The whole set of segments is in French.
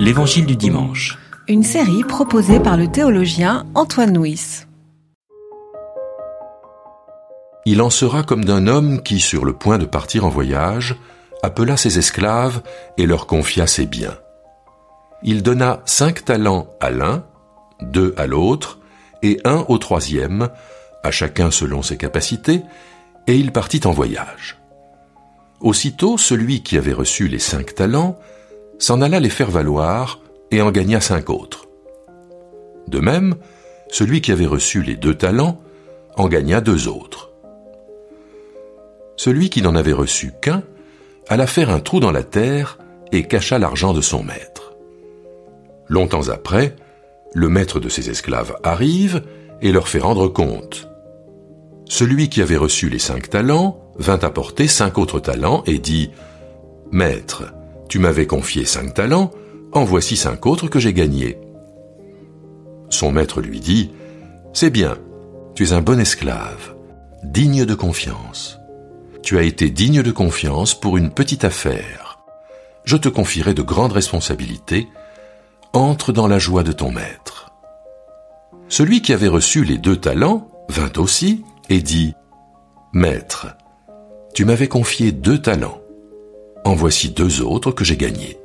L'Évangile du dimanche. Une série proposée par le théologien Antoine Nuis. Il en sera comme d'un homme qui, sur le point de partir en voyage, appela ses esclaves et leur confia ses biens. Il donna cinq talents à l'un, deux à l'autre, et un au troisième, à chacun selon ses capacités, et il partit en voyage. Aussitôt, celui qui avait reçu les cinq talents s'en alla les faire valoir et en gagna cinq autres. De même, celui qui avait reçu les deux talents en gagna deux autres. Celui qui n'en avait reçu qu'un alla faire un trou dans la terre et cacha l'argent de son maître. Longtemps après, le maître de ses esclaves arrive et leur fait rendre compte. Celui qui avait reçu les cinq talents vint apporter cinq autres talents et dit Maître, tu m'avais confié cinq talents, en voici cinq autres que j'ai gagnés. Son maître lui dit C'est bien, tu es un bon esclave, digne de confiance. Tu as été digne de confiance pour une petite affaire. Je te confierai de grandes responsabilités. Entre dans la joie de ton maître. Celui qui avait reçu les deux talents vint aussi et dit Maître, tu m'avais confié deux talents. En voici deux autres que j'ai gagnés.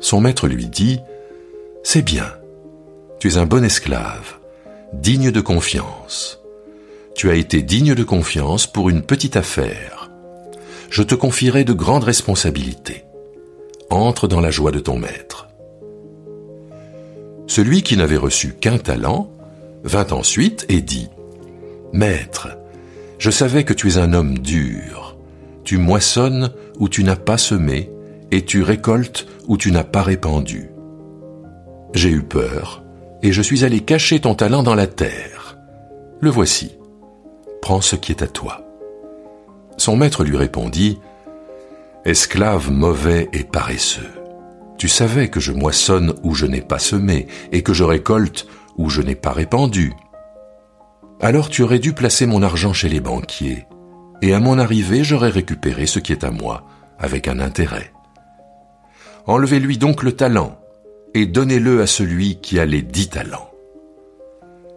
Son maître lui dit C'est bien, tu es un bon esclave, digne de confiance. Tu as été digne de confiance pour une petite affaire. Je te confierai de grandes responsabilités. Entre dans la joie de ton maître. Celui qui n'avait reçu qu'un talent vint ensuite et dit Maître, je savais que tu es un homme dur. Tu moissonnes où tu n'as pas semé, et tu récoltes où tu n'as pas répandu. J'ai eu peur, et je suis allé cacher ton talent dans la terre. Le voici. Prends ce qui est à toi. Son maître lui répondit, Esclave mauvais et paresseux, tu savais que je moissonne où je n'ai pas semé, et que je récolte où je n'ai pas répandu alors tu aurais dû placer mon argent chez les banquiers, et à mon arrivée j'aurais récupéré ce qui est à moi, avec un intérêt. Enlevez-lui donc le talent, et donnez-le à celui qui a les dix talents.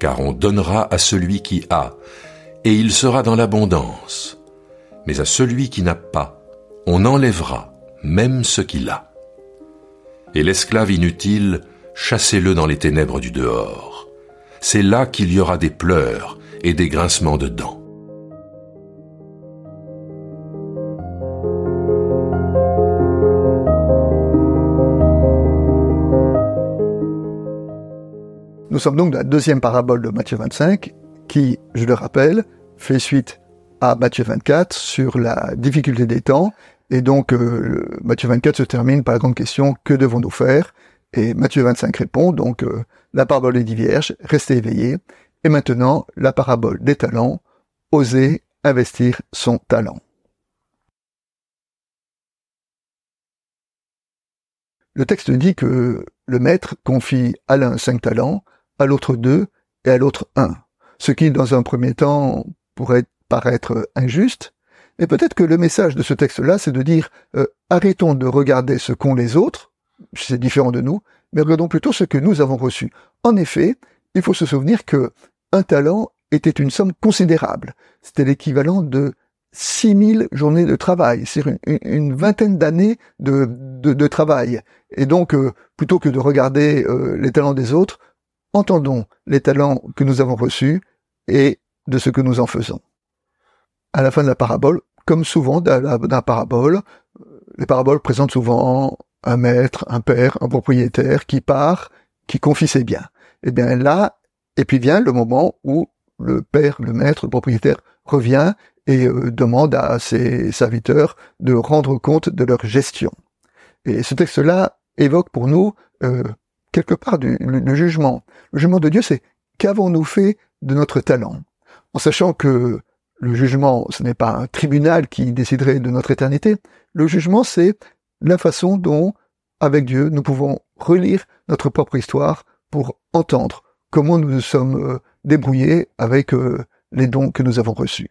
Car on donnera à celui qui a, et il sera dans l'abondance. Mais à celui qui n'a pas, on enlèvera même ce qu'il a. Et l'esclave inutile, chassez-le dans les ténèbres du dehors c'est là qu'il y aura des pleurs et des grincements de dents. Sommes donc dans la deuxième parabole de Matthieu 25, qui, je le rappelle, fait suite à Matthieu 24 sur la difficulté des temps. Et donc, euh, Matthieu 24 se termine par la grande question, que devons-nous faire? Et Matthieu 25 répond, donc, euh, la parabole des dix vierges, restez éveillés, et maintenant la parabole des talents, oser investir son talent. Le texte dit que le maître confie à l'un cinq talents, à l'autre deux et à l'autre un, ce qui dans un premier temps pourrait paraître injuste, mais peut-être que le message de ce texte-là, c'est de dire euh, arrêtons de regarder ce qu'ont les autres, c'est différent de nous, mais regardons plutôt ce que nous avons reçu. En effet, il faut se souvenir que un talent était une somme considérable. C'était l'équivalent de 6000 journées de travail, c'est une, vingtaine d'années de, de, travail. Et donc, euh, plutôt que de regarder euh, les talents des autres, entendons les talents que nous avons reçus et de ce que nous en faisons. À la fin de la parabole, comme souvent dans la parabole, euh, les paraboles présentent souvent un maître, un père, un propriétaire qui part, qui confie ses biens. Et eh bien là, et puis vient le moment où le père, le maître, le propriétaire revient et euh, demande à ses serviteurs de rendre compte de leur gestion. Et ce texte-là évoque pour nous euh, quelque part du, le, jugement. Le jugement de Dieu, c'est qu'avons-nous fait de notre talent? En sachant que le jugement, ce n'est pas un tribunal qui déciderait de notre éternité. Le jugement, c'est la façon dont, avec Dieu, nous pouvons relire notre propre histoire pour entendre comment nous nous sommes euh, débrouillés avec euh, les dons que nous avons reçus.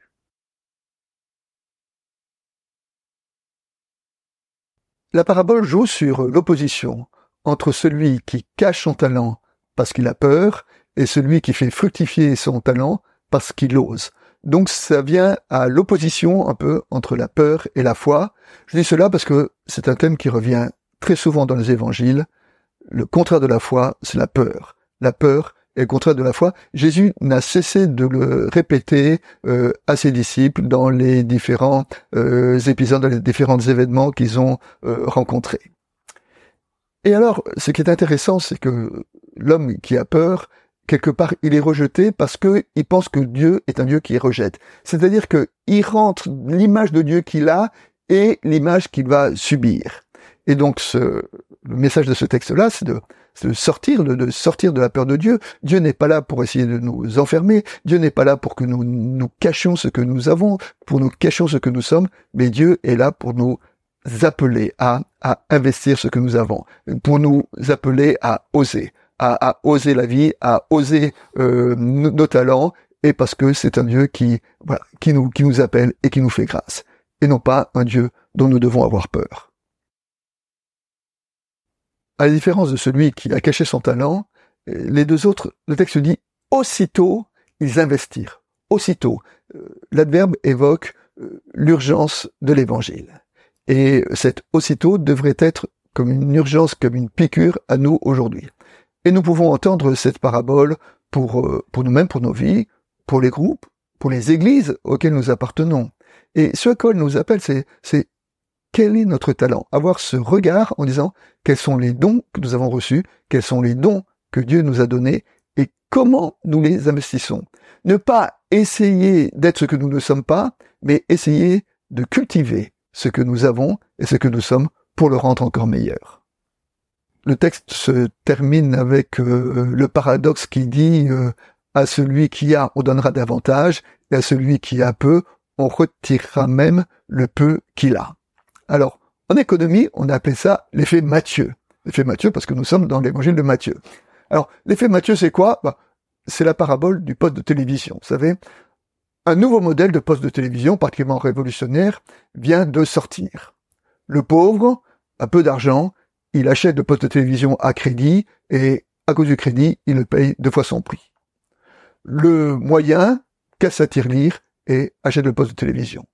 La parabole joue sur l'opposition entre celui qui cache son talent parce qu'il a peur et celui qui fait fructifier son talent parce qu'il ose. Donc ça vient à l'opposition un peu entre la peur et la foi. Je dis cela parce que c'est un thème qui revient très souvent dans les évangiles. Le contraire de la foi, c'est la peur. La peur est le contraire de la foi. Jésus n'a cessé de le répéter euh, à ses disciples dans les différents euh, épisodes, dans les différents événements qu'ils ont euh, rencontrés. Et alors, ce qui est intéressant, c'est que l'homme qui a peur, quelque part, il est rejeté parce que il pense que Dieu est un Dieu qui rejette. C'est-à-dire que il rentre l'image de Dieu qu'il a et l'image qu'il va subir. Et donc, le message de ce texte-là, c'est de, sortir, de, sortir de la peur de Dieu. Dieu n'est pas là pour essayer de nous enfermer. Dieu n'est pas là pour que nous nous cachions ce que nous avons, pour nous cachions ce que nous sommes, mais Dieu est là pour nous appeler à, investir ce que nous avons, pour nous appeler à oser, à, oser la vie, à oser euh, nos, talents, et parce que c'est un Dieu qui nous, qui nous appelle et qui nous fait grâce, et non pas un Dieu dont nous devons avoir peur. À la différence de celui qui a caché son talent, les deux autres, le texte dit aussitôt ils investirent. Aussitôt. Euh, l'adverbe évoque euh, l'urgence de l'évangile. Et cet aussitôt devrait être comme une urgence, comme une piqûre à nous aujourd'hui. Et nous pouvons entendre cette parabole pour, euh, pour nous-mêmes, pour nos vies, pour les groupes, pour les églises auxquelles nous appartenons. Et ce qu'elle nous appelle, c'est, c'est quel est notre talent? Avoir ce regard en disant quels sont les dons que nous avons reçus, quels sont les dons que Dieu nous a donnés et comment nous les investissons. Ne pas essayer d'être ce que nous ne sommes pas, mais essayer de cultiver ce que nous avons et ce que nous sommes pour le rendre encore meilleur le texte se termine avec euh, le paradoxe qui dit euh, à celui qui a, on donnera davantage, et à celui qui a peu, on retirera même le peu qu'il a. Alors, en économie, on a appelé ça l'effet Matthieu. L'effet Matthieu parce que nous sommes dans l'évangile de Matthieu. Alors, l'effet Matthieu, c'est quoi? Bah, C'est la parabole du poste de télévision. Vous savez, un nouveau modèle de poste de télévision, particulièrement révolutionnaire, vient de sortir. Le pauvre a peu d'argent, il achète le poste de télévision à crédit et à cause du crédit, il le paye deux fois son prix. Le moyen casse sa tirelire et achète le poste de télévision.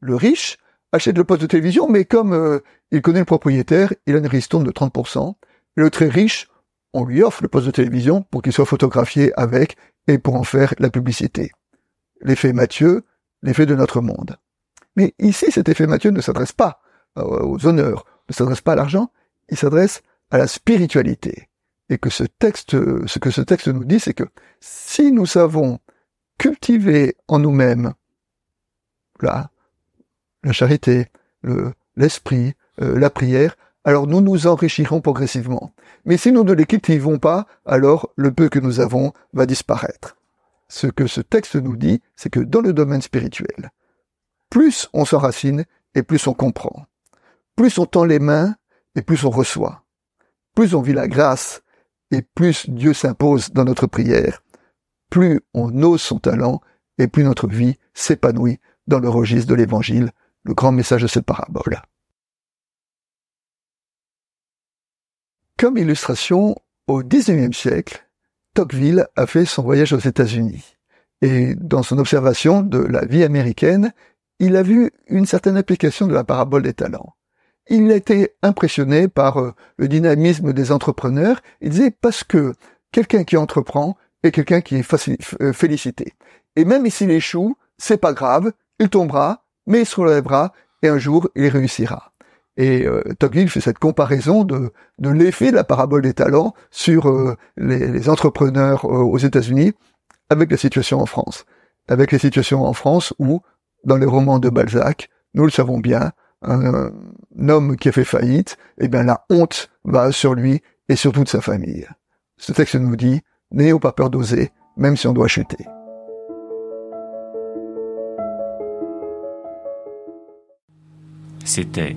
Le riche achète le poste de télévision, mais comme euh, il connaît le propriétaire, il a une ristourne de 30%. Et le très riche, on lui offre le poste de télévision pour qu'il soit photographié avec et pour en faire la publicité. L'effet Mathieu, l'effet de notre monde. Mais ici, cet effet Mathieu ne s'adresse pas euh, aux honneurs, ne s'adresse pas à l'argent, il s'adresse à la spiritualité. Et que ce texte, ce que ce texte nous dit, c'est que si nous savons cultiver en nous-mêmes la, la charité, le, l'esprit, euh, la prière, alors nous nous enrichirons progressivement. Mais si nous ne les cultivons pas, alors le peu que nous avons va disparaître. Ce que ce texte nous dit, c'est que dans le domaine spirituel, plus on s'enracine et plus on comprend. Plus on tend les mains et plus on reçoit. Plus on vit la grâce et plus Dieu s'impose dans notre prière, plus on ose son talent et plus notre vie s'épanouit dans le registre de l'évangile, le grand message de cette parabole. Comme illustration, au XIXe siècle, Tocqueville a fait son voyage aux États-Unis. Et dans son observation de la vie américaine, il a vu une certaine application de la parabole des talents il a été impressionné par euh, le dynamisme des entrepreneurs. Il disait parce que quelqu'un qui entreprend est quelqu'un qui est euh, félicité. Et même s'il échoue, c'est pas grave, il tombera, mais il se relèvera et un jour il réussira. Et euh, Tocqueville fait cette comparaison de, l'effet de la parabole des talents sur euh, les, les, entrepreneurs aux États-Unis avec la situation en France. Avec la situation en France où, dans les romans de Balzac, nous le savons bien, un, homme qui a fait faillite, eh bien la honte va sur lui et sur toute sa famille. Ce texte nous dit, n'ayons pas peur d'oser, même si on doit chuter. C'était